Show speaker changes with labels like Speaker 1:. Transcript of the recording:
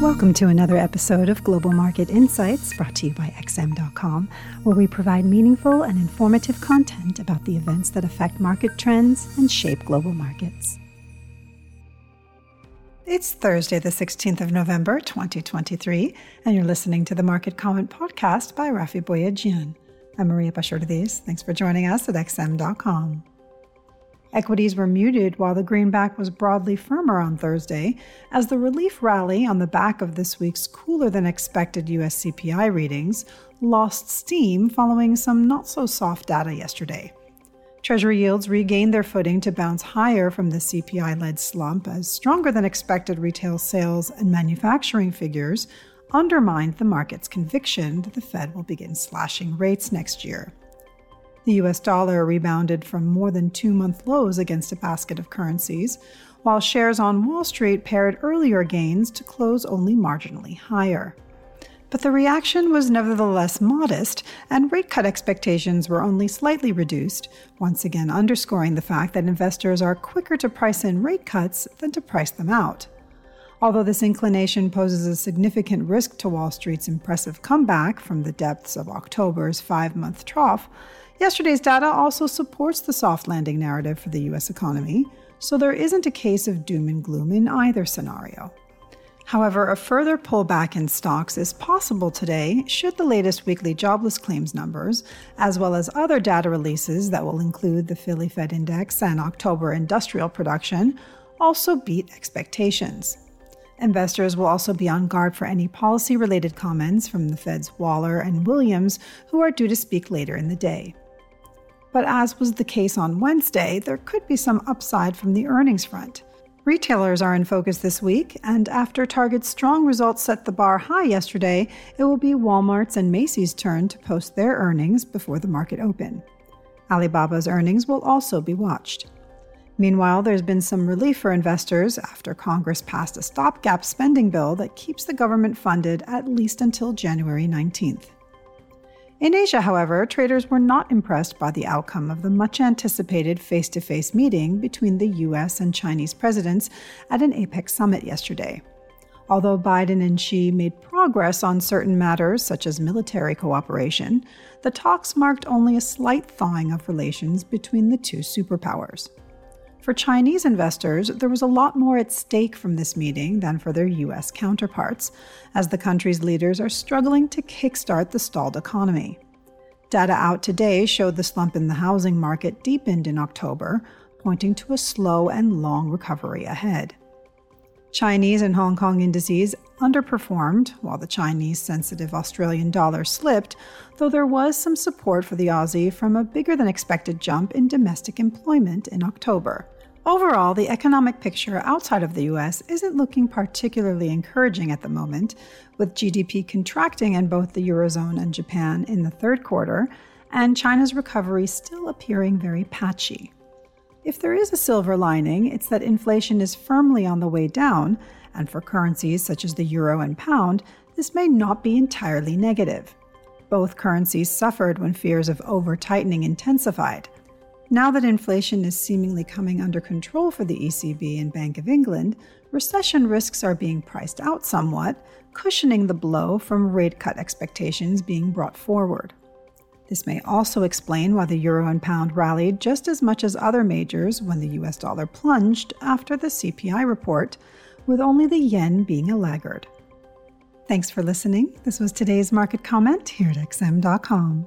Speaker 1: Welcome to another episode of Global Market Insights brought to you by XM.com, where we provide meaningful and informative content about the events that affect market trends and shape global markets. It's Thursday, the 16th of November, 2023, and you're listening to the Market Comment Podcast by Raffi Boyadjian. I'm Maria Pachordes. Thanks for joining us at XM.com. Equities were muted while the greenback was broadly firmer on Thursday, as the relief rally on the back of this week's cooler than expected US CPI readings lost steam following some not so soft data yesterday. Treasury yields regained their footing to bounce higher from the CPI led slump as stronger than expected retail sales and manufacturing figures undermined the market's conviction that the Fed will begin slashing rates next year. The US dollar rebounded from more than two month lows against a basket of currencies, while shares on Wall Street pared earlier gains to close only marginally higher. But the reaction was nevertheless modest, and rate cut expectations were only slightly reduced, once again underscoring the fact that investors are quicker to price in rate cuts than to price them out. Although this inclination poses a significant risk to Wall Street's impressive comeback from the depths of October's five month trough, Yesterday's data also supports the soft landing narrative for the US economy, so there isn't a case of doom and gloom in either scenario. However, a further pullback in stocks is possible today should the latest weekly jobless claims numbers, as well as other data releases that will include the Philly Fed Index and October industrial production, also beat expectations. Investors will also be on guard for any policy related comments from the Fed's Waller and Williams, who are due to speak later in the day. But as was the case on Wednesday, there could be some upside from the earnings front. Retailers are in focus this week, and after Target's strong results set the bar high yesterday, it will be Walmart's and Macy's turn to post their earnings before the market open. Alibaba's earnings will also be watched. Meanwhile, there's been some relief for investors after Congress passed a stopgap spending bill that keeps the government funded at least until January 19th. In Asia, however, traders were not impressed by the outcome of the much anticipated face to face meeting between the US and Chinese presidents at an APEC summit yesterday. Although Biden and Xi made progress on certain matters, such as military cooperation, the talks marked only a slight thawing of relations between the two superpowers. For Chinese investors, there was a lot more at stake from this meeting than for their U.S. counterparts, as the country's leaders are struggling to kickstart the stalled economy. Data out today showed the slump in the housing market deepened in October, pointing to a slow and long recovery ahead. Chinese and Hong Kong indices underperformed, while the Chinese sensitive Australian dollar slipped, though there was some support for the Aussie from a bigger than expected jump in domestic employment in October. Overall, the economic picture outside of the US isn't looking particularly encouraging at the moment, with GDP contracting in both the Eurozone and Japan in the third quarter, and China's recovery still appearing very patchy. If there is a silver lining, it's that inflation is firmly on the way down, and for currencies such as the euro and pound, this may not be entirely negative. Both currencies suffered when fears of over tightening intensified. Now that inflation is seemingly coming under control for the ECB and Bank of England, recession risks are being priced out somewhat, cushioning the blow from rate cut expectations being brought forward. This may also explain why the euro and pound rallied just as much as other majors when the US dollar plunged after the CPI report, with only the yen being a laggard. Thanks for listening. This was today's market comment here at XM.com.